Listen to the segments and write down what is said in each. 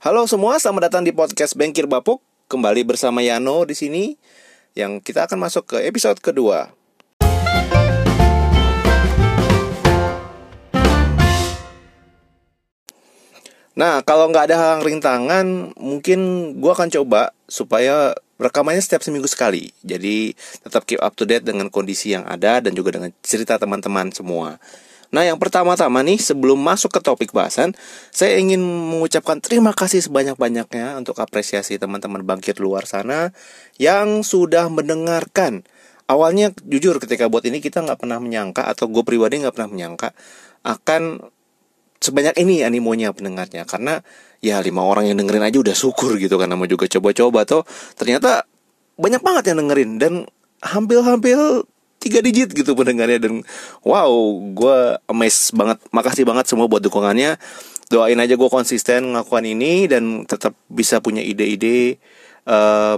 Halo semua, selamat datang di podcast Bengkir Bapuk. Kembali bersama Yano di sini yang kita akan masuk ke episode kedua. Nah, kalau nggak ada halang rintangan, mungkin gue akan coba supaya rekamannya setiap seminggu sekali. Jadi tetap keep up to date dengan kondisi yang ada dan juga dengan cerita teman-teman semua. Nah, yang pertama-tama nih, sebelum masuk ke topik bahasan, saya ingin mengucapkan terima kasih sebanyak-banyaknya untuk apresiasi teman-teman bangkit luar sana yang sudah mendengarkan. Awalnya jujur ketika buat ini kita nggak pernah menyangka atau gue pribadi nggak pernah menyangka akan sebanyak ini animonya pendengarnya karena ya lima orang yang dengerin aja udah syukur gitu kan nama juga coba-coba tuh ternyata banyak banget yang dengerin dan hampir-hampir tiga digit gitu pendengarnya. Dan wow gue amazed banget. Makasih banget semua buat dukungannya. Doain aja gue konsisten ngelakukan ini dan tetap bisa punya ide-ide uh,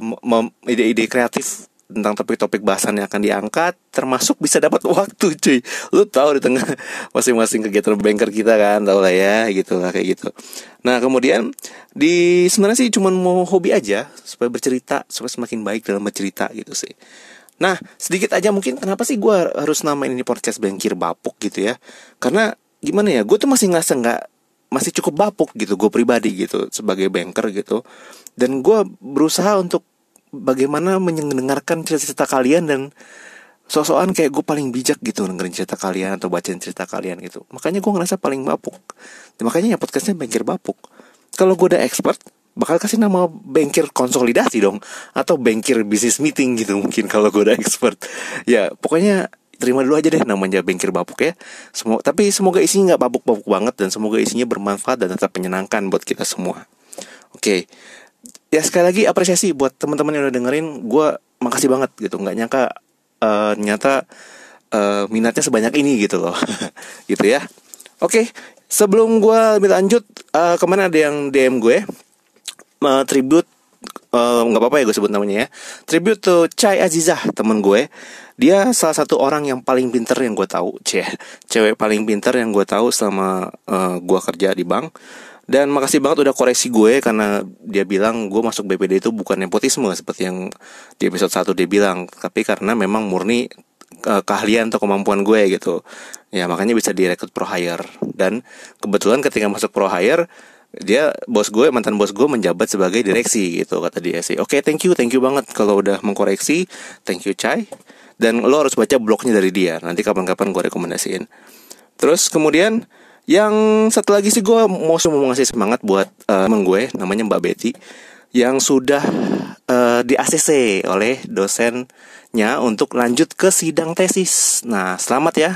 ide-ide kreatif tentang topik-topik bahasan yang akan diangkat. Termasuk bisa dapat waktu cuy. Lu tahu di tengah masing-masing kegiatan banker kita kan tau lah ya gitu lah kayak gitu. Nah kemudian di sebenarnya sih cuma mau hobi aja supaya bercerita supaya semakin baik dalam bercerita gitu sih nah sedikit aja mungkin kenapa sih gue harus namain ini podcast bengkir bapuk gitu ya? Karena gimana ya gue tuh masih ngerasa nggak masih cukup bapuk gitu gue pribadi gitu sebagai banker gitu. Dan gue berusaha untuk bagaimana mendengarkan cerita-cerita kalian dan sosokan kayak gue paling bijak gitu dengerin cerita kalian atau bacain cerita kalian gitu. Makanya gue ngerasa paling bapuk. Dan makanya ya podcastnya bengkir bapuk. Kalau gue udah expert bakal kasih nama bengkir konsolidasi dong. Atau bengkir bisnis meeting gitu mungkin kalau gue udah expert. Ya pokoknya terima dulu aja deh namanya bengkir bapuk ya. Semoga, tapi semoga isinya nggak bapuk-bapuk banget dan semoga isinya bermanfaat dan tetap menyenangkan buat kita semua. Oke, ya sekali lagi apresiasi buat teman-teman yang udah dengerin. Gue makasih banget gitu. Nggak nyangka uh, ternyata uh, minatnya sebanyak ini gitu loh. Gitu ya. Oke. Sebelum gue lebih lanjut uh, ke mana ada yang dm gue uh, tribute nggak uh, apa-apa ya gue sebut namanya ya. Tribute to Chai Azizah temen gue. Dia salah satu orang yang paling pinter yang gue tahu cewek cewek paling pinter yang gue tahu selama uh, gue kerja di bank. Dan makasih banget udah koreksi gue karena dia bilang gue masuk BPD itu bukan nepotisme seperti yang di episode 1 dia bilang, tapi karena memang murni uh, keahlian atau kemampuan gue gitu. Ya makanya bisa direkrut pro hire. Dan kebetulan ketika masuk pro hire dia bos gue mantan bos gue menjabat sebagai direksi gitu kata dia sih. Oke, okay, thank you, thank you banget kalau udah mengkoreksi. Thank you, Chai. Dan lo harus baca blognya dari dia. Nanti kapan-kapan gue rekomendasiin. Terus kemudian yang satu lagi sih gue mau mau ngasih semangat buat uh, temen gue namanya Mbak Betty yang sudah uh, di ACC oleh dosennya untuk lanjut ke sidang tesis. Nah, selamat ya,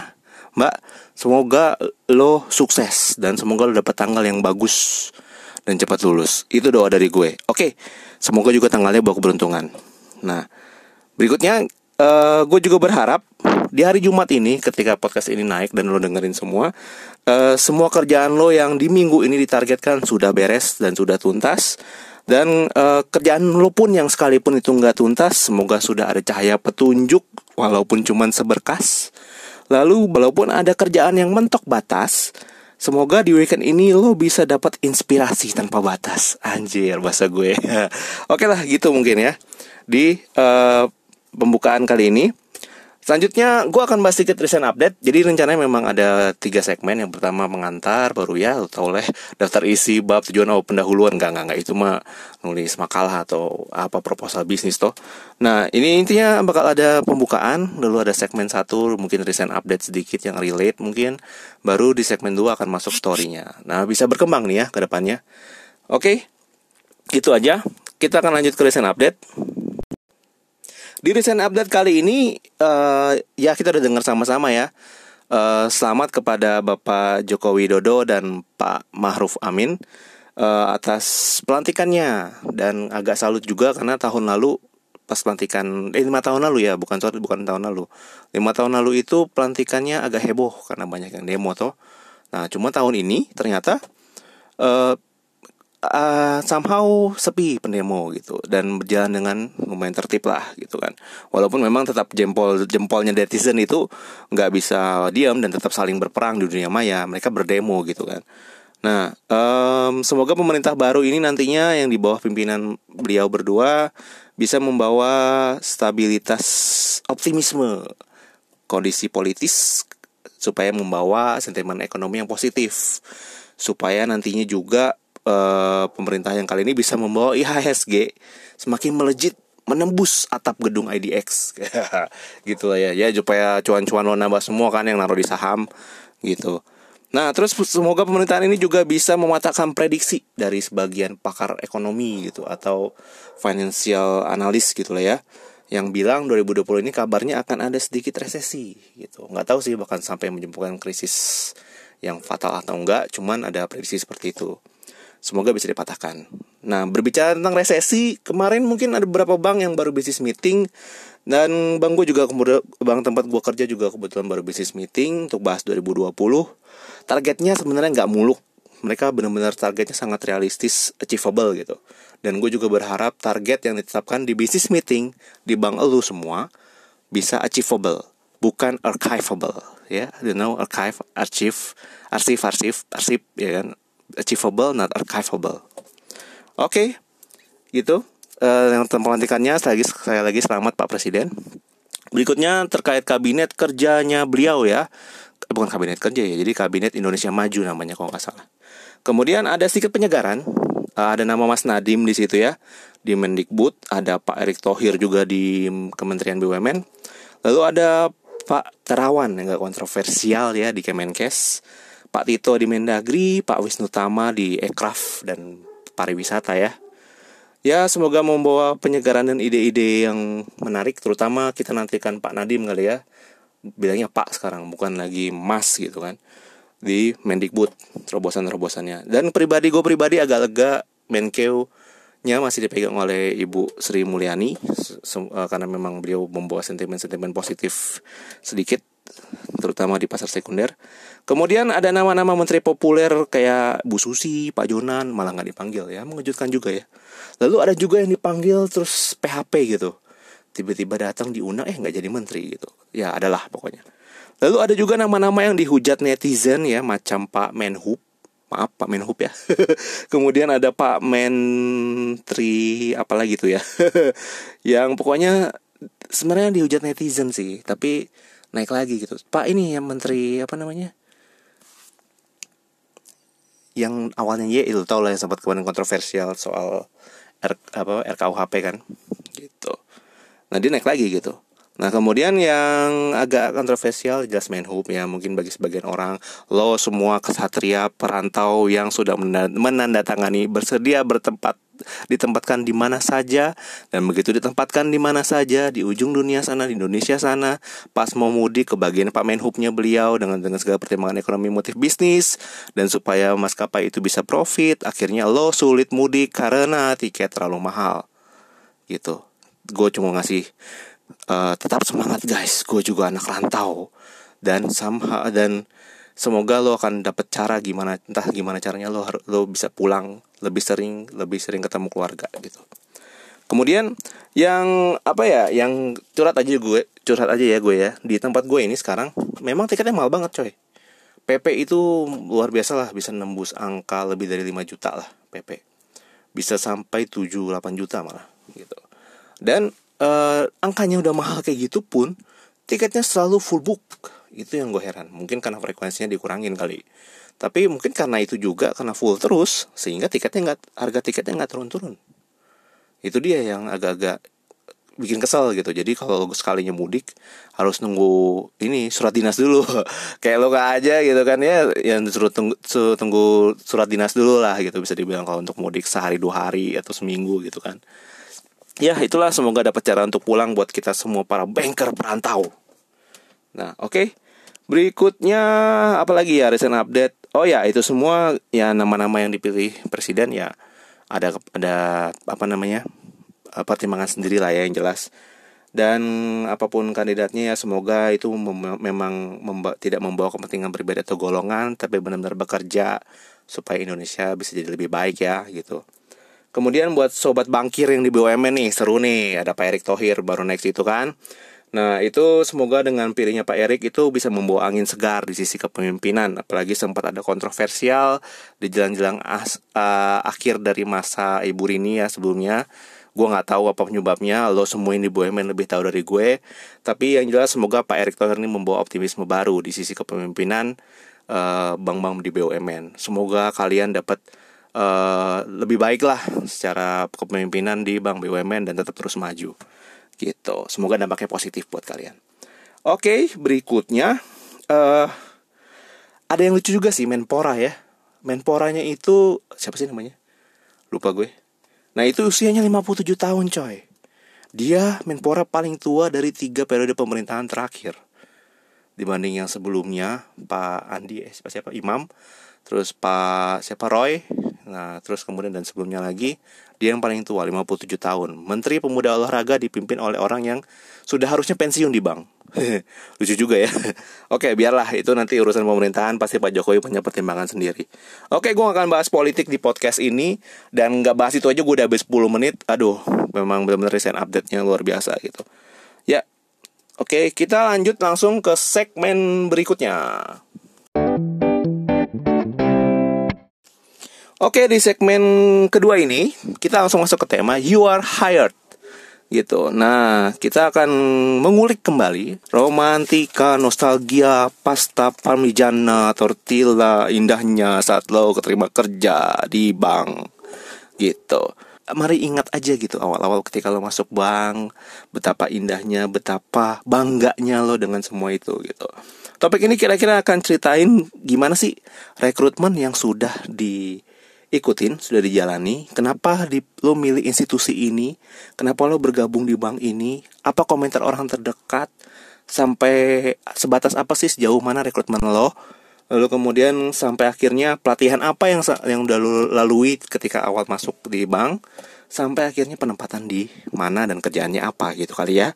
Mbak. Semoga lo sukses dan semoga lo dapat tanggal yang bagus dan cepat lulus. Itu doa dari gue. Oke, semoga juga tanggalnya bawa keberuntungan. Nah, berikutnya uh, gue juga berharap di hari Jumat ini ketika podcast ini naik dan lo dengerin semua uh, semua kerjaan lo yang di minggu ini ditargetkan sudah beres dan sudah tuntas dan uh, kerjaan lo pun yang sekalipun itu nggak tuntas semoga sudah ada cahaya petunjuk walaupun cuma seberkas lalu walaupun ada kerjaan yang mentok batas Semoga di weekend ini lo bisa dapat inspirasi tanpa batas. Anjir bahasa gue. Oke lah gitu mungkin ya. Di uh, pembukaan kali ini Selanjutnya gue akan bahas sedikit recent update. Jadi rencananya memang ada tiga segmen. Yang pertama mengantar baru ya tau lah daftar isi bab tujuan oh pendahuluan. Enggak, enggak, enggak Itu mah nulis makalah atau apa proposal bisnis toh. Nah ini intinya bakal ada pembukaan. Lalu ada segmen satu mungkin recent update sedikit yang relate mungkin. Baru di segmen dua akan masuk storynya. Nah bisa berkembang nih ya ke depannya. Oke Itu aja. Kita akan lanjut ke recent update di recent update kali ini uh, ya kita udah dengar sama-sama ya. Uh, selamat kepada Bapak Joko Widodo dan Pak Mahruf Amin uh, atas pelantikannya. Dan agak salut juga karena tahun lalu pas pelantikan eh lima tahun lalu ya bukan sorry bukan tahun lalu. Lima tahun lalu itu pelantikannya agak heboh karena banyak yang demo toh. Nah cuma tahun ini ternyata uh, uh, somehow sepi pendemo gitu dan berjalan dengan lumayan tertib lah gitu kan. Walaupun memang tetap jempol jempolnya netizen itu nggak bisa diam dan tetap saling berperang di dunia maya. Mereka berdemo gitu kan. Nah, um, semoga pemerintah baru ini nantinya yang di bawah pimpinan beliau berdua bisa membawa stabilitas optimisme kondisi politis supaya membawa sentimen ekonomi yang positif. Supaya nantinya juga uh, pemerintah yang kali ini bisa membawa IHSG semakin melejit menembus atap gedung IDX gitu lah ya. Ya supaya cuan-cuan lo nambah semua kan yang naruh di saham gitu. Nah terus semoga pemerintahan ini juga bisa mematahkan prediksi dari sebagian pakar ekonomi gitu atau financial analyst gitu lah ya yang bilang 2020 ini kabarnya akan ada sedikit resesi gitu. Nggak tahu sih bahkan sampai menyebabkan krisis yang fatal atau enggak cuman ada prediksi seperti itu Semoga bisa dipatahkan. Nah, berbicara tentang resesi, kemarin mungkin ada beberapa bank yang baru bisnis meeting dan bank gue juga kemudian bank tempat gue kerja juga kebetulan baru bisnis meeting untuk bahas 2020. Targetnya sebenarnya nggak muluk. Mereka benar-benar targetnya sangat realistis, achievable gitu. Dan gue juga berharap target yang ditetapkan di bisnis meeting di bank elu semua bisa achievable, bukan archiveable ya. You know archive, archive, arsip, arsip, arsip ya kan achievable not archivable oke okay, gitu. Uh, yang pelantikannya lagi sekali lagi selamat Pak Presiden. Berikutnya terkait kabinet kerjanya beliau ya. Eh, bukan kabinet kerja ya jadi kabinet Indonesia Maju namanya kalau nggak salah. Kemudian ada sedikit penyegaran. Uh, ada nama Mas Nadim di situ ya di Mendikbud. Ada Pak Erick Thohir juga di Kementerian BUMN lalu ada Pak Terawan yang gak kontroversial ya di Kemenkes Pak Tito di Mendagri, Pak Wisnu Tama di Ekraf dan pariwisata ya. Ya semoga membawa penyegaran dan ide-ide yang menarik terutama kita nantikan Pak Nadim kali ya. Bilangnya Pak sekarang bukan lagi Mas gitu kan. Di Mendikbud terobosan-terobosannya. Dan pribadi gue pribadi agak lega Menkeu nya masih dipegang oleh Ibu Sri Mulyani eh, karena memang beliau membawa sentimen-sentimen positif sedikit terutama di pasar sekunder. Kemudian ada nama-nama menteri populer kayak Bu Susi, Pak Jonan malah nggak dipanggil ya, mengejutkan juga ya. Lalu ada juga yang dipanggil terus PHP gitu, tiba-tiba datang diundang eh nggak jadi menteri gitu. Ya adalah pokoknya. Lalu ada juga nama-nama yang dihujat netizen ya, macam Pak Menhub, maaf Pak Menhub ya. Kemudian ada Pak Menteri apalagi tuh ya, yang pokoknya sebenarnya dihujat netizen sih, tapi naik lagi gitu. Pak ini yang menteri apa namanya? Yang awalnya ya itu tau lah yang sempat kemarin kontroversial soal R, apa RKUHP kan? Gitu. Nah dia naik lagi gitu Nah kemudian yang agak kontroversial jelas Menhub ya mungkin bagi sebagian orang lo semua kesatria perantau yang sudah menandatangani bersedia bertempat ditempatkan di mana saja dan begitu ditempatkan di mana saja di ujung dunia sana di Indonesia sana pas mau mudik ke bagian Pak Menhubnya beliau dengan dengan segala pertimbangan ekonomi motif bisnis dan supaya maskapai itu bisa profit akhirnya lo sulit mudik karena tiket terlalu mahal. Gitu. Gue cuma ngasih uh, tetap semangat guys. Gue juga anak rantau. Dan sama dan semoga lo akan dapat cara gimana entah gimana caranya lo lo bisa pulang lebih sering lebih sering ketemu keluarga gitu. Kemudian yang apa ya yang curhat aja gue curhat aja ya gue ya. Di tempat gue ini sekarang memang tiketnya mahal banget coy. PP itu luar biasa lah bisa nembus angka lebih dari 5 juta lah PP bisa sampai 7-8 juta malah gitu. Dan uh, angkanya udah mahal kayak gitu pun tiketnya selalu full book. Itu yang gue heran. Mungkin karena frekuensinya dikurangin kali. Tapi mungkin karena itu juga karena full terus sehingga tiketnya nggak harga tiketnya nggak turun-turun. Itu dia yang agak-agak bikin kesel gitu. Jadi kalau sekalinya mudik harus nunggu ini surat dinas dulu. Kayak lo gak aja gitu kan ya yang suruh tunggu, tunggu surat dinas dulu lah gitu. Bisa dibilang kalau untuk mudik sehari dua hari atau seminggu gitu kan ya itulah. Semoga dapat cara untuk pulang buat kita semua para banker perantau. Nah oke. Okay. berikutnya apalagi ya? Recent update. Oh ya itu semua ya nama-nama yang dipilih presiden ya ada ada apa namanya eh, pertimbangan sendiri lah ya yang jelas. Dan apa pun kandidatnya ya semoga itu mem memang memba tidak membawa kepentingan pribadi atau golongan tapi benar-benar bekerja supaya Indonesia bisa jadi lebih baik ya gitu Kemudian buat sobat bangkir yang di BUMN nih, seru nih. Ada Pak Erick Thohir baru next itu kan. Nah, itu semoga dengan pilihnya Pak Erik itu bisa membawa angin segar di sisi kepemimpinan, apalagi sempat ada kontroversial di jalan-jalan uh, akhir dari masa Ibu Rini ya sebelumnya. Gue nggak tahu apa penyebabnya, lo semua ini BUMN lebih tahu dari gue. Tapi yang jelas semoga Pak Erik Thohir ini membawa optimisme baru di sisi kepemimpinan uh, bank-bank di BUMN. Semoga kalian dapat uh, lebih baik lah secara kepemimpinan di bank BUMN dan tetap terus maju. Gitu. Semoga dampaknya positif buat kalian. Oke berikutnya uh, ada yang lucu juga sih Menpora ya. Menporanya itu siapa sih namanya? Lupa gue. Nah itu usianya 57 tahun coy. Dia Menpora paling tua dari tiga periode pemerintahan terakhir. Dibanding yang sebelumnya Pak Andi eh, siapa siapa? Imam. Terus Pak siapa? Roy nah terus kemudian dan sebelumnya lagi dia yang paling tua, 57 tahun. Menteri Pemuda Olahraga dipimpin oleh orang yang sudah harusnya pensiun di bank. Lucu juga ya. Oke, biarlah itu nanti urusan pemerintahan pasti Pak Jokowi punya pertimbangan sendiri. Oke, gue akan bahas politik di podcast ini dan nggak bahas itu aja gue udah habis 10 menit. Aduh, memang benar-benar recent update-nya luar biasa gitu. Ya, oke kita lanjut langsung ke segmen berikutnya. Oke, di segmen kedua ini kita langsung masuk ke tema You Are Hired gitu. Nah, kita akan mengulik kembali romantika, nostalgia, pasta parmigiana, tortilla, indahnya saat lo keterima kerja di bank gitu. Mari ingat aja gitu awal-awal ketika lo masuk bank, betapa indahnya, betapa bangganya lo dengan semua itu gitu. Topik ini kira-kira akan ceritain gimana sih rekrutmen yang sudah di ikutin sudah dijalani. Kenapa di, lo milih institusi ini? Kenapa lo bergabung di bank ini? Apa komentar orang terdekat? Sampai sebatas apa sih sejauh mana rekrutmen lo? Lalu kemudian sampai akhirnya pelatihan apa yang yang udah lo lalui ketika awal masuk di bank? Sampai akhirnya penempatan di mana dan kerjaannya apa gitu kali ya.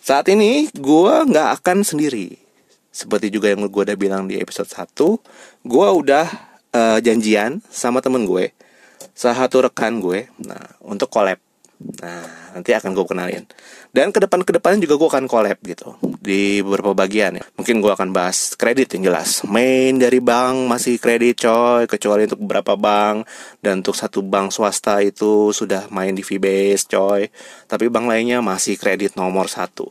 Saat ini gue nggak akan sendiri. Seperti juga yang gue udah bilang di episode 1 gue udah uh, janjian sama temen gue salah satu rekan gue nah untuk collab. Nah nanti akan gue kenalin. Dan ke depan ke depannya juga gue akan collab gitu di beberapa bagian ya. Mungkin gue akan bahas kredit yang jelas. Main dari bank masih kredit coy. Kecuali untuk beberapa bank. Dan untuk satu bank swasta itu sudah main di fee coy. Tapi bank lainnya masih kredit nomor satu.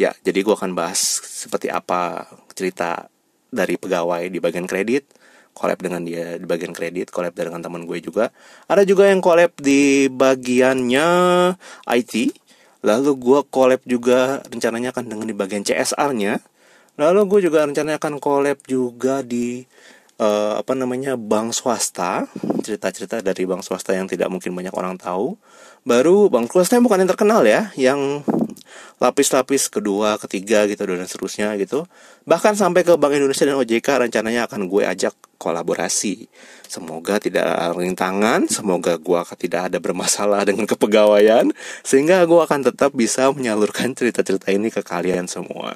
Ya jadi gue akan bahas seperti apa cerita dari pegawai di bagian kredit collab dengan dia di bagian kredit, collab dengan teman gue juga. Ada juga yang collab di bagiannya IT. Lalu gue collab juga rencananya akan dengan di bagian CSR-nya. Lalu gue juga rencananya akan collab juga di uh, apa namanya bank swasta cerita-cerita dari bank swasta yang tidak mungkin banyak orang tahu baru bank swasta yang bukan yang terkenal ya yang lapis-lapis kedua ketiga gitu dan seterusnya gitu. Bahkan sampai ke Bank Indonesia dan OJK rencananya akan gue ajak kolaborasi. Semoga tidak rintangan semoga gue tidak ada bermasalah dengan kepegawaian sehingga gue akan tetap bisa menyalurkan cerita-cerita ini ke kalian semua.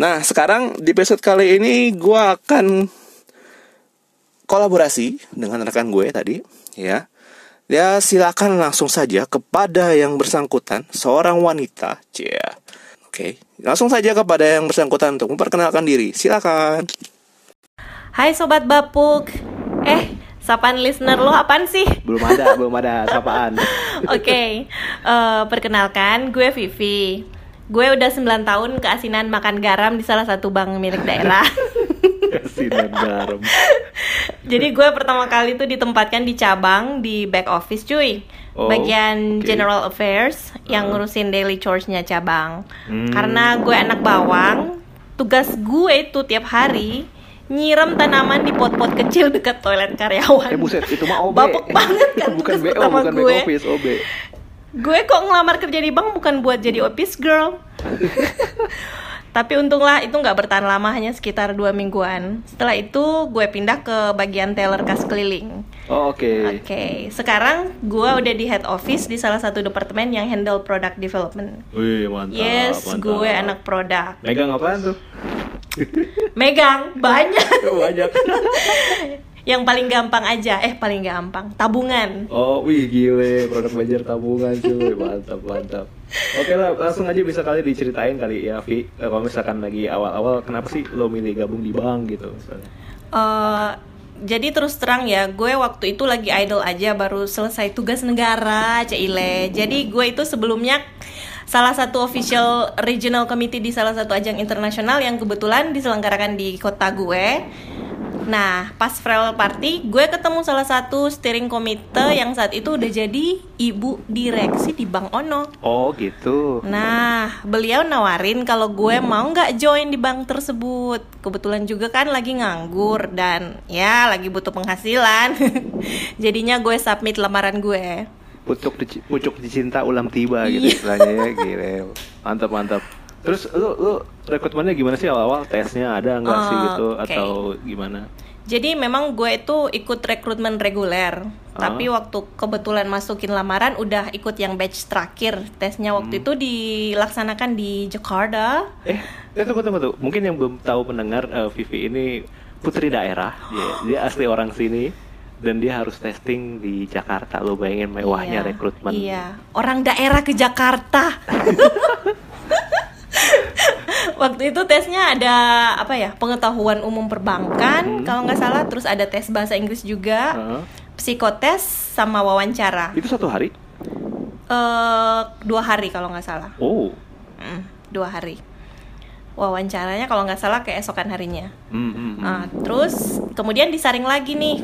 Nah sekarang di episode kali ini gue akan kolaborasi dengan rekan gue tadi ya ya silakan langsung saja kepada yang bersangkutan seorang wanita. Cia oke okay. langsung saja kepada yang bersangkutan untuk memperkenalkan diri. Silakan. Hai sobat bapuk. Eh sapaan listener lo apaan sih? Belum ada belum ada sapaan. Oke okay. uh, eh, perkenalkan gue Vivi. Gue udah 9 tahun keasinan makan garam di salah satu bank milik daerah Asinan garam. Jadi gue pertama kali tuh ditempatkan di cabang di back office cuy. Oh, bagian okay. general affairs yang uh. ngurusin daily chores-nya cabang. Hmm. Karena gue anak bawang, tugas gue tuh tiap hari nyiram tanaman di pot-pot kecil dekat toilet karyawan. Eh buset, itu mah OB. Bapuk banget kan bukan BO, bukan gue. back office, OB. Gue kok ngelamar kerja di bank bukan buat jadi office girl. Tapi untunglah itu nggak bertahan lama hanya sekitar dua mingguan. Setelah itu gue pindah ke bagian teller kas keliling. Oh oke. Okay. Oke, okay. sekarang gue udah di head office di salah satu departemen yang handle product development. Wih mantap. Yes, mantap. gue anak produk. Megang apa tuh? Megang banyak. banyak. yang paling gampang aja eh paling gampang tabungan oh wih gile produk belajar tabungan cuy mantap mantap oke lah langsung aja bisa kali diceritain kali ya Vi Eh, kalau misalkan lagi awal-awal kenapa sih lo milih gabung di bank gitu misalnya Eh, jadi terus terang ya, gue waktu itu lagi idol aja baru selesai tugas negara, Cile. Jadi gue itu sebelumnya salah satu official regional committee di salah satu ajang internasional yang kebetulan diselenggarakan di kota gue. Nah, pas farewell party, gue ketemu salah satu steering komite yang saat itu udah jadi ibu direksi di Bank Ono. oh gitu Nah, beliau nawarin kalau gue mau nggak join di bank tersebut. Kebetulan juga kan lagi nganggur dan ya lagi butuh penghasilan. Jadinya gue submit lamaran gue. pucuk pucuk dicinta ulam tiba gitu Iya. istilahnya ya mantap mantap terus lu lu rekrutmennya gimana sih awal-awal tesnya ada nggak sih Oh, gitu oke. atau gimana Jadi memang gue itu ikut rekrutmen reguler. Ah. Tapi waktu kebetulan masukin lamaran udah ikut yang batch terakhir. Tesnya waktu Hmm. itu dilaksanakan di Jakarta. Eh, eh tunggu tunggu tuh. Mungkin yang belum tahu pendengar eh, Vivi ini putri daerah. Dia, dia asli orang sini dan dia harus testing di Jakarta. Lo bayangin mewahnya Iya, rekrutmen. Iya, orang daerah ke Jakarta. Waktu itu tesnya ada apa ya? Pengetahuan umum perbankan, Hmm. kalau nggak salah. Terus ada tes bahasa Inggris juga, Heeh. psikotes sama wawancara. Itu satu hari? Eh dua hari kalau nggak salah. Oh. Mm, dua hari. Wawancaranya kalau nggak salah keesokan harinya. Hmm, hmm, hmm. Nah, terus kemudian disaring lagi nih.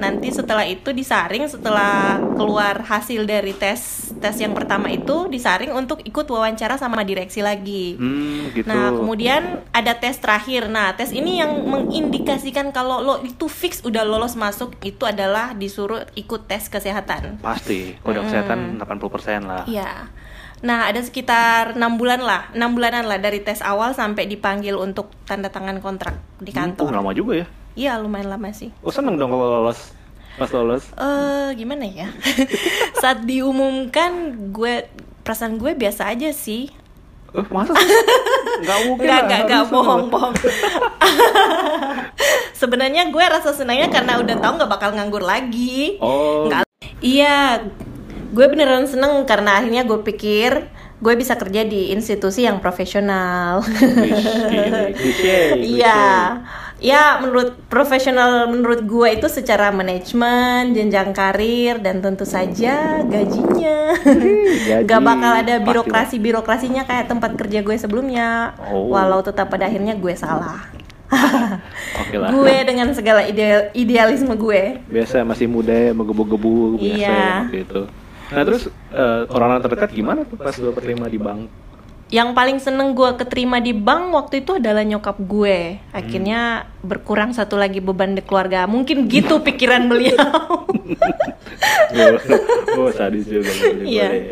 Nanti setelah itu disaring setelah keluar hasil dari tes tes yang pertama itu disaring untuk ikut wawancara sama direksi lagi. Hmm, gitu. Nah, kemudian ada tes terakhir. Nah, tes ini yang mengindikasikan kalau lo itu fix udah lolos masuk itu adalah disuruh ikut tes kesehatan. Pasti. Kode kesehatan 80% lah. Iya. Nah, ada sekitar enam bulan lah, enam bulanan lah dari tes awal sampai dipanggil untuk tanda tangan kontrak di Hmm, oh, kantor. lama juga ya. Iya, lumayan lama sih. Oh, seneng dong kalau lolos. Pas lolos. Eh, gimana ya? Saat diumumkan, gue perasaan gue biasa aja sih. Eh, masa sih? Nggak mungkin enggak, enggak, harus bohong, bohong. Sebenarnya gue rasa senangnya karena udah tahu nggak bakal nganggur lagi. Oh. Iya, gue beneran seneng karena akhirnya gue pikir gue bisa kerja di institusi yang profesional. Iya. Ya menurut profesional menurut gue itu secara manajemen, jenjang karir dan tentu saja gajinya. Gaji, Gak bakal ada birokrasi birokrasinya kayak tempat kerja gue sebelumnya. Oh. Walau tetap pada akhirnya gue salah. Oke lah. gue dengan segala ideal idealisme gue. biasa masih muda ya menggebu-gebu biasa Iya. ya, gitu nah terus eh, orang-orang terdekat gimana tuh pas lo keterima di bank Yang paling seneng gue keterima di bank waktu itu adalah nyokap gue. Akhirnya berkurang satu lagi beban di keluarga. Mungkin gitu pikiran beliau. oh, oh sadis juga boleh.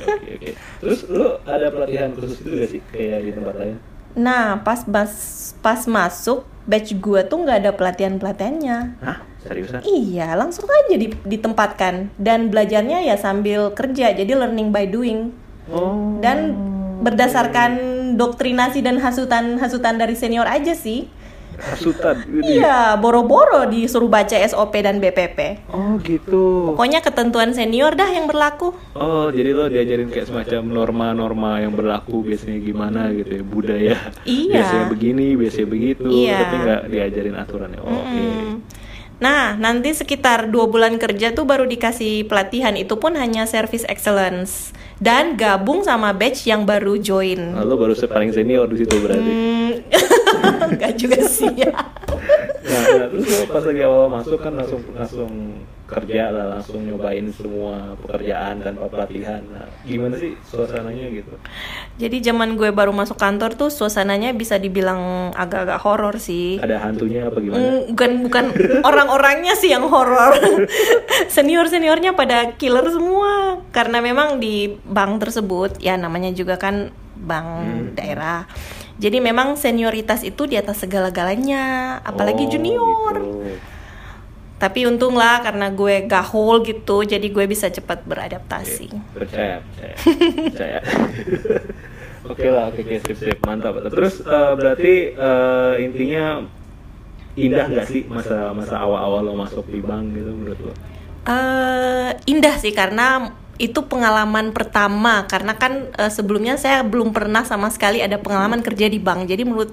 oke oke terus lo ada pelatihan khusus itu gak sih kayak di tempat lain Nah, pas pas pas masuk batch gue tuh nggak ada pelatihan pelatihannya. Hah? seriusan Iya, langsung aja di- ditempatkan dan belajarnya ya sambil kerja, jadi learning by doing oh dan berdasarkan doktrinasi dan hasutan-hasutan dari senior aja sih. hasutan gitu. Iya, boro-boro disuruh baca SOP dan BPP. oh gitu Pokoknya ketentuan senior dah yang berlaku. Oh, jadi lo diajarin kayak semacam norma-norma yang berlaku biasanya gimana gitu ya, budaya. Iya. Biasanya begini, biasanya begitu, Iya. tapi nggak diajarin aturannya. Oh, Oke. Mm. Nah, nanti sekitar dua bulan kerja tuh baru dikasih pelatihan itu pun hanya service excellence dan gabung sama batch yang baru join. Nah, lo baru paling senior di situ berarti. Hmm, Enggak juga sih ya. Nah, terus pas lagi awal masuk kan langsung langsung kerja lah, langsung nyobain semua pekerjaan tanpa pelatihan. Nah, gimana sih suasananya gitu? Jadi zaman gue baru masuk kantor tuh suasananya bisa dibilang agak-agak horor sih. Ada hantunya apa gimana? Mm, bukan bukan orang-orangnya sih yang horor. Senior seniornya pada killer semua karena memang di bank tersebut ya namanya juga kan bank Hmm. daerah. Jadi memang senioritas itu di atas segala-galanya, apalagi Oh, junior. gitu. Tapi untunglah karena gue gahul gitu, jadi gue bisa cepat beradaptasi. percaya percaya percaya. Oke lah oke oke sip sip mantap. Terus eh, berarti eh, intinya indah nggak sih masa masa awal-awal lo masuk di bank gitu menurut lo? Uh, indah sih karena itu pengalaman pertama. Karena kan uh, sebelumnya saya belum pernah sama sekali ada pengalaman kerja di bank. Jadi menurut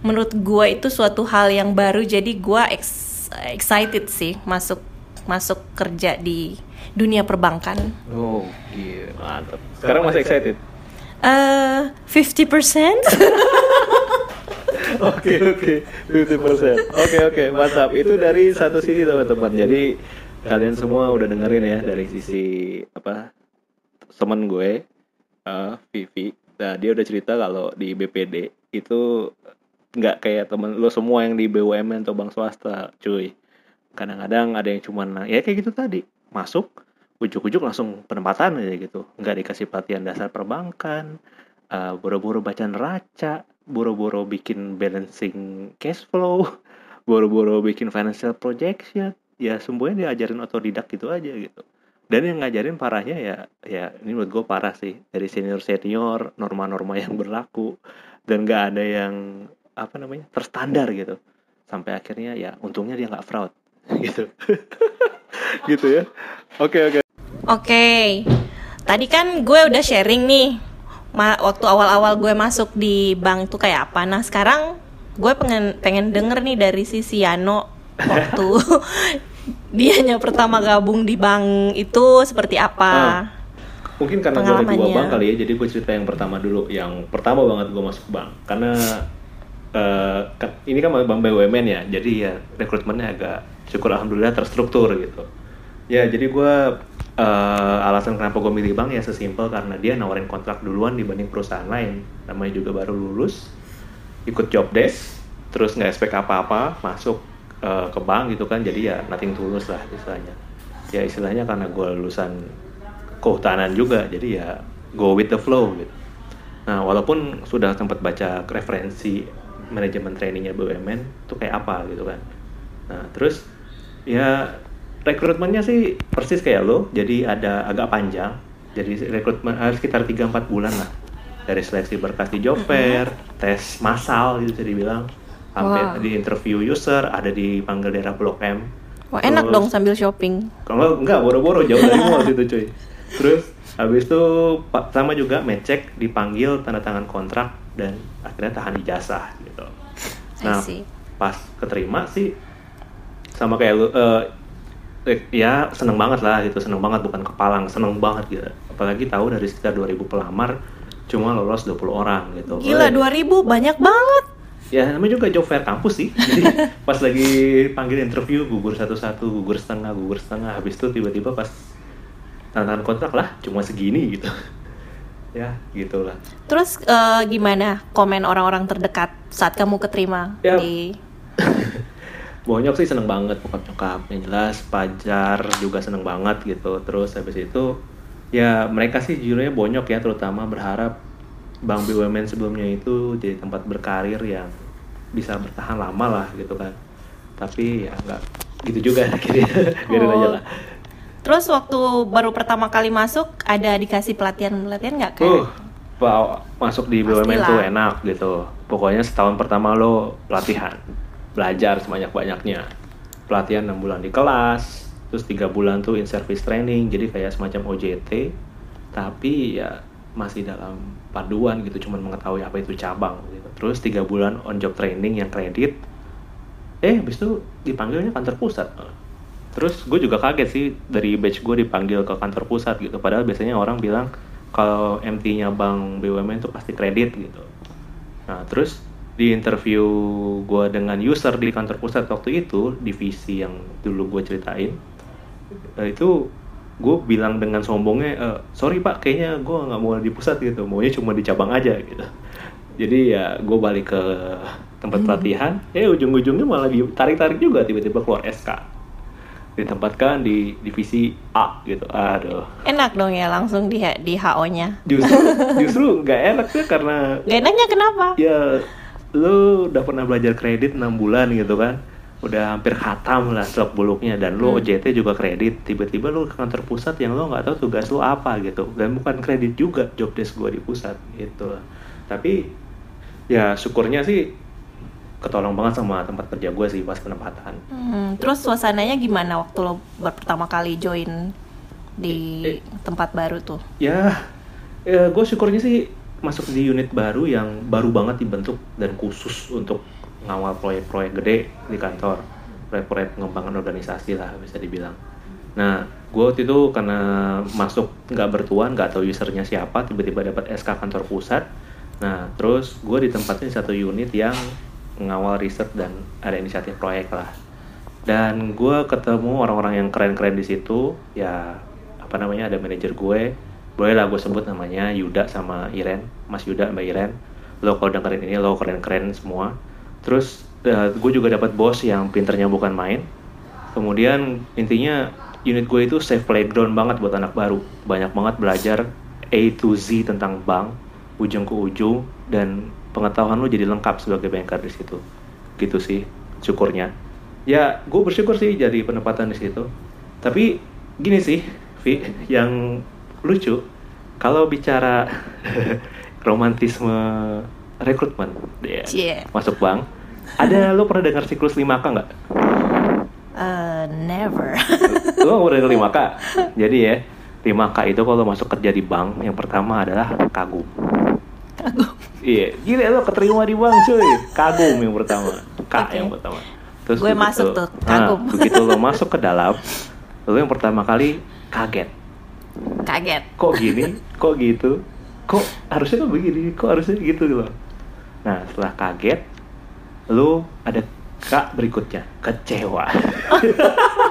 menurut gue itu suatu hal yang baru. Jadi gue ex excited sih masuk masuk kerja di dunia perbankan. Oh, iya mantap. Sekarang masih excited? Uh, 50% Oke oke, 50%. Oke oke, mantap. Itu dari satu sisi teman-teman. Jadi kalian semua udah dengerin ya dari sisi apa temen gue uh, Vivi nah dia udah cerita kalau di BPD itu nggak kayak temen lo semua yang di BUMN atau bank swasta cuy. Kadang-kadang ada yang cuman ya kayak gitu tadi masuk ujuk-ujuk langsung penempatan aja gitu. Nggak dikasih pelatihan dasar perbankan uh, boro-boro baca neraca boro-boro bikin balancing cash flow boro-boro bikin financial projection. Ya semuanya diajarin otodidak gitu aja gitu. Dan yang ngajarin parahnya ya ya ini menurut gue parah sih. Dari senior senior norma-norma yang berlaku. Dan gak ada yang apa namanya terstandar gitu sampai akhirnya ya untungnya dia nggak fraud gitu gitu ya oke okay, oke okay. oke okay. tadi kan gue udah sharing nih ma waktu awal-awal gue masuk di bank tuh kayak apa nah sekarang gue pengen pengen denger nih dari si Siano waktu dianya pertama gabung di bank itu seperti apa? Ah, mungkin karena gue ada dua bank kali ya, jadi gue cerita yang pertama dulu. Yang pertama banget gue masuk bank, karena uh, ini kan bank BUMN ya, jadi ya rekrutmennya agak syukur alhamdulillah terstruktur gitu. Ya jadi gue uh, alasan kenapa gue milih bank ya sesimpel karena dia nawarin kontrak duluan dibanding perusahaan lain. Namanya juga baru lulus, ikut job desk, terus nggak expect apa-apa, masuk uh, ke bank gitu kan jadi ya nothing tulus lah istilahnya ya istilahnya karena gue lulusan kehutanan juga jadi ya go with the flow gitu nah walaupun sudah sempat baca referensi manajemen trainingnya BUMN itu kayak apa gitu kan. Nah terus ya rekrutmennya sih persis kayak lo jadi ada agak panjang. Jadi rekrutmen harus eh, sekitar 3-4 bulan lah. Dari seleksi berkas di job fair, mm -hmm. tes massal gitu bisa dibilang. Sampai wow. di interview user ada dipanggil daerah blok M. Wah enak dong sambil shopping. Kalau enggak boro-boro jauh dari mall situ cuy. Terus habis itu sama juga mecek dipanggil tanda tangan kontrak dan akhirnya tahan ijazah gitu. Nah pas keterima sih sama kayak lu uh, ya seneng banget lah gitu. Seneng banget bukan kepalang seneng banget gitu. Apalagi tahu dari sekitar 2000 pelamar cuma lolos 20 orang gitu. Gila 2000 banyak banget. Ya namanya juga job fair kampus sih. Jadi pas lagi panggil interview gugur satu-satu gugur setengah gugur setengah. Habis itu tiba-tiba pas tantangan kontrak lah cuma segini gitu ya gitulah. Terus uh, gimana komen orang-orang terdekat saat kamu keterima ya, di bonyok sih seneng banget bokap nyokap. Yang jelas pajar juga seneng banget gitu. Terus habis itu ya mereka sih jujurnya bonyok ya terutama berharap bank BUMN sebelumnya itu jadi tempat berkarir yang bisa bertahan lama lah gitu kan. Tapi ya nggak gitu juga akhirnya. Biarin oh. aja lah terus waktu baru pertama kali masuk ada dikasih pelatihan pelatihan nggak kan uh, masuk di BUMN tuh enak gitu. Pokoknya setahun pertama lo pelatihan belajar sebanyak banyaknya pelatihan enam bulan di kelas terus tiga bulan tuh in service training jadi kayak semacam OJT tapi ya masih dalam paduan gitu cuman mengetahui apa itu cabang gitu. Terus tiga bulan on job training yang kredit eh habis itu dipanggilnya kantor pusat terus gue juga kaget sih dari batch gue dipanggil ke kantor pusat gitu. Padahal biasanya orang bilang kalau MT-nya bank BUMN itu pasti kredit gitu. Nah terus di interview gue dengan user di kantor pusat waktu itu divisi yang dulu gue ceritain itu gue bilang dengan sombongnya e, sorry pak kayaknya gue nggak mau di pusat gitu maunya cuma di cabang aja gitu. Jadi ya gue balik ke tempat hmm. pelatihan eh ujung-ujungnya malah ditarik-tarik juga tiba-tiba keluar SK ditempatkan di divisi A gitu. Aduh. Enak dong ya langsung di di HO nya justru justru nggak enak sih karena gak enaknya kenapa? Ya lu udah pernah belajar kredit enam bulan gitu kan? Udah hampir khatam lah selok buluknya dan lu hmm. OJT juga kredit. Tiba-tiba lu ke kantor pusat yang lu nggak tahu tugas lu apa gitu. Dan bukan kredit juga job desk gue di pusat gitu. Tapi ya syukurnya sih ketolong banget sama tempat kerja gue sih pas penempatan. Hmm, terus suasananya gimana waktu lo pertama kali join di eh, eh, tempat baru tuh? Ya, ya gue syukurnya sih masuk di unit baru yang baru banget dibentuk dan khusus untuk ngawal proyek-proyek gede di kantor proyek-proyek pengembangan organisasi lah bisa dibilang nah gue waktu itu karena masuk nggak bertuan nggak tahu usernya siapa tiba-tiba dapat SK kantor pusat nah terus gue ditempatin di satu unit yang ngawal riset dan ada inisiatif proyek lah. Dan gue ketemu orang-orang yang keren-keren di situ ya apa namanya ada manajer gue. Boleh lah gue sebut namanya Yuda sama Iren. Mas Yuda Mbak Iren. Lo kalau dengerin ini lo keren-keren semua. Terus uh, gue juga dapat bos yang pinternya bukan main. Kemudian intinya unit gue itu safe playground banget buat anak baru. Banyak banget belajar A to Z tentang bank ujung ke ujung dan pengetahuan lo jadi lengkap sebagai banker di situ gitu sih syukurnya ya gue bersyukur sih jadi penempatan di situ tapi gini sih Vi yang lucu kalau bicara romantisme rekrutmen ya yeah. masuk bank ada lo pernah dengar siklus 5K nggak? Uh, never. lo udah dengar 5K? Jadi ya, 5K itu kalau masuk kerja di bank, yang pertama adalah kagum. Kagum? Iya, gila lo keterima di bank cuy. Kagum yang pertama. K okay. yang pertama. Terus Gue begitu, masuk tuh, kagum. Nah, begitu lo masuk ke dalam, lo yang pertama kali kaget kaget kok gini kok gitu kok harusnya kok begini kok harusnya gitu loh nah setelah kaget lu ada kak berikutnya kecewa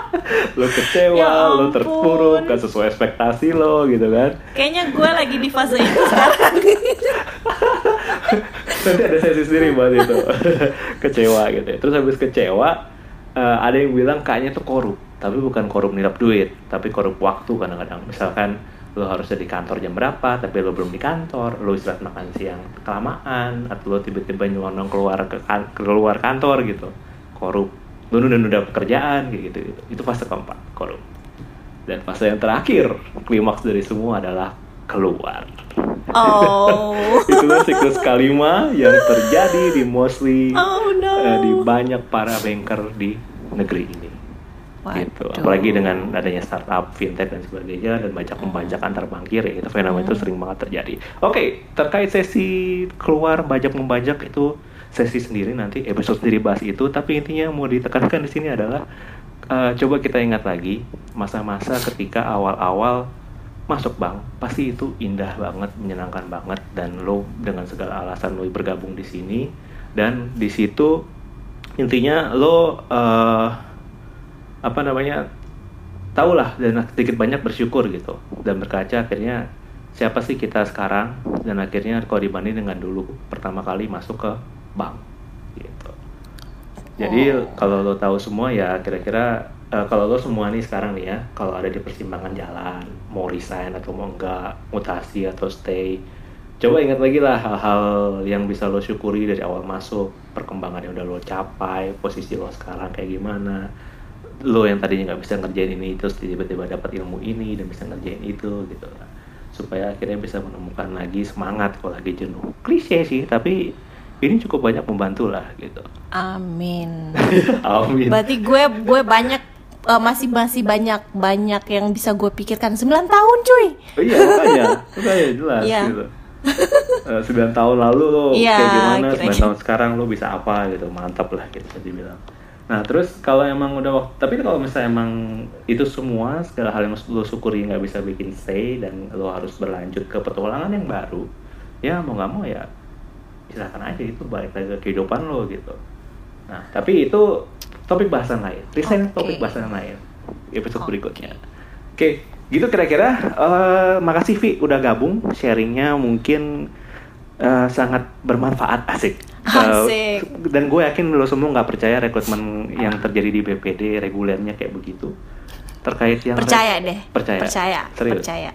lu kecewa ya lu terpuruk gak sesuai ekspektasi lo gitu kan? Kayaknya gue lagi di fase itu sekarang. Nanti ada sesi sendiri buat itu. Kecewa gitu ya. Terus habis kecewa uh, ada yang bilang kayaknya tuh korup. Tapi bukan korup nilap duit tapi korup waktu kadang-kadang. Misalkan lo harusnya di kantor jam berapa tapi lo belum di kantor lo istirahat makan siang kelamaan atau lo tiba-tiba nyelonong keluar ke kan keluar kantor gitu. Korup lo nunda-nunda pekerjaan gitu gitu. Itu fase keempat korup dan fase yang terakhir klimaks dari semua adalah keluar. Oh. Itulah siklus kelima yang terjadi di mostly oh, no. uh, di banyak para banker di negeri ini. Gitu. Apalagi dengan adanya startup fintech dan sebagainya dan banyak membajak antar bankir ya itu fenomena hmm. itu sering banget terjadi. Oke okay, terkait sesi keluar bajak membajak itu sesi sendiri nanti episode sendiri bahas itu. Tapi intinya mau ditekankan di sini adalah uh, coba kita ingat lagi masa-masa ketika awal-awal masuk bank pasti itu indah banget menyenangkan banget dan lo dengan segala alasan lo bergabung di sini. Dan di situ intinya lo uh, apa namanya tahulah dan sedikit banyak bersyukur gitu dan berkaca akhirnya siapa sih kita sekarang? Dan akhirnya kalau dibanding dengan dulu pertama kali masuk ke bank gitu. Jadi oh. kalau lo tahu semua ya kira-kira uh, kalau lo semua nih sekarang nih ya kalau ada di persimpangan jalan mau resign atau mau enggak mutasi atau stay coba ingat lagi lah hal-hal yang bisa lo syukuri dari awal masuk perkembangan yang udah lo capai posisi lo sekarang kayak gimana lo yang tadinya nggak bisa ngerjain ini terus tiba-tiba dapat ilmu ini dan bisa ngerjain itu gitu. Supaya akhirnya bisa menemukan lagi semangat kalau lagi jenuh. Klise sih tapi ini cukup banyak membantu lah gitu. Amin. Amin. Berarti gue gue banyak uh, masih masih banyak banyak yang bisa gue pikirkan. 9 tahun cuy. Oh, iya makanya. Makanya jelas yeah. gitu. Uh, eh, 9 tahun lalu lo yeah, kayak gimana? kira -kira. 9 tahun sekarang lo bisa apa gitu. Mantap lah gitu dibilang. Nah terus kalau emang udah waktu, tapi kalau misalnya emang itu semua segala hal yang lo syukuri nggak bisa bikin stay dan lo harus berlanjut ke petualangan yang baru, ya mau nggak mau ya silakan aja itu balik lagi ke kehidupan lo gitu. Nah tapi itu topik bahasan lain, resign okay. topik bahasan lain episode okay. berikutnya. Oke, okay, gitu kira-kira. Uh, makasih Vi udah gabung sharingnya mungkin uh, sangat bermanfaat asik. Asik. Uh, dan gue yakin lo semua nggak percaya rekrutmen yang terjadi di BPD regulernya kayak begitu. Terkait yang percaya deh. Percaya. Percaya. Serius? Percaya.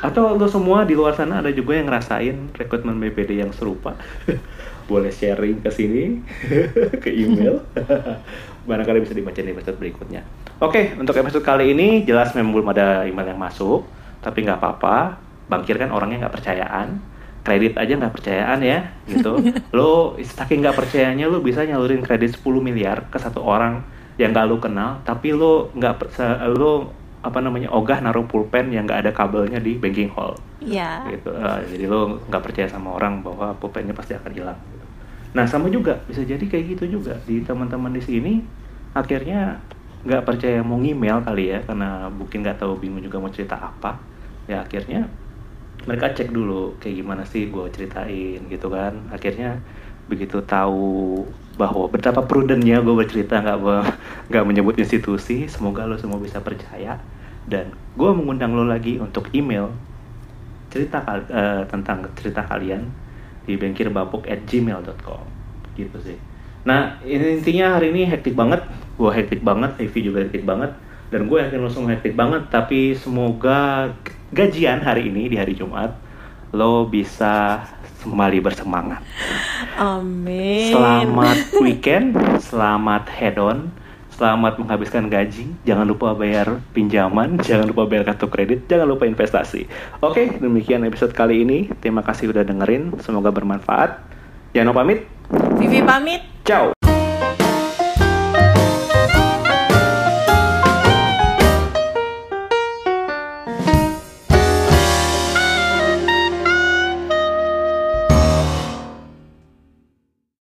Atau lo semua di luar sana ada juga yang ngerasain rekrutmen BPD yang serupa? Boleh sharing ke sini, ke email. Barangkali bisa dibaca di episode berikutnya. Oke, untuk episode kali ini jelas memang belum ada email yang masuk, tapi nggak apa-apa. Bangkir kan orangnya nggak percayaan kredit aja nggak percayaan ya gitu lo saking nggak percayanya lo bisa nyalurin kredit 10 miliar ke satu orang yang gak lo kenal tapi lo nggak lo apa namanya ogah naruh pulpen yang nggak ada kabelnya di banking hall. Iya. gitu. Uh, jadi lo nggak percaya sama orang bahwa pulpennya pasti akan hilang gitu. nah sama juga bisa jadi kayak gitu juga. Di teman-teman di sini akhirnya nggak percaya mau email kali ya karena mungkin nggak tahu bingung juga mau cerita apa. Ya akhirnya mereka cek dulu kayak gimana sih gue ceritain gitu kan. Akhirnya begitu tahu bahwa betapa prudennya gue bercerita nggak nggak menyebut institusi semoga lo semua bisa percaya. Dan gue mengundang lo lagi untuk email cerita uh, tentang cerita kalian di bengkirbapuk at gmail.com gitu sih. Nah intinya hari ini hektik banget gue hektik banget Evi juga hektik banget dan gue yakin lo semua hektik banget tapi semoga gajian hari ini di hari Jumat lo bisa kembali bersemangat. Amin. Selamat weekend, selamat head on, selamat menghabiskan gaji. Jangan lupa bayar pinjaman, jangan lupa bayar kartu kredit, jangan lupa investasi. Oke, demikian episode kali ini. Terima kasih udah dengerin, semoga bermanfaat. Jano pamit. Vivi pamit. Ciao.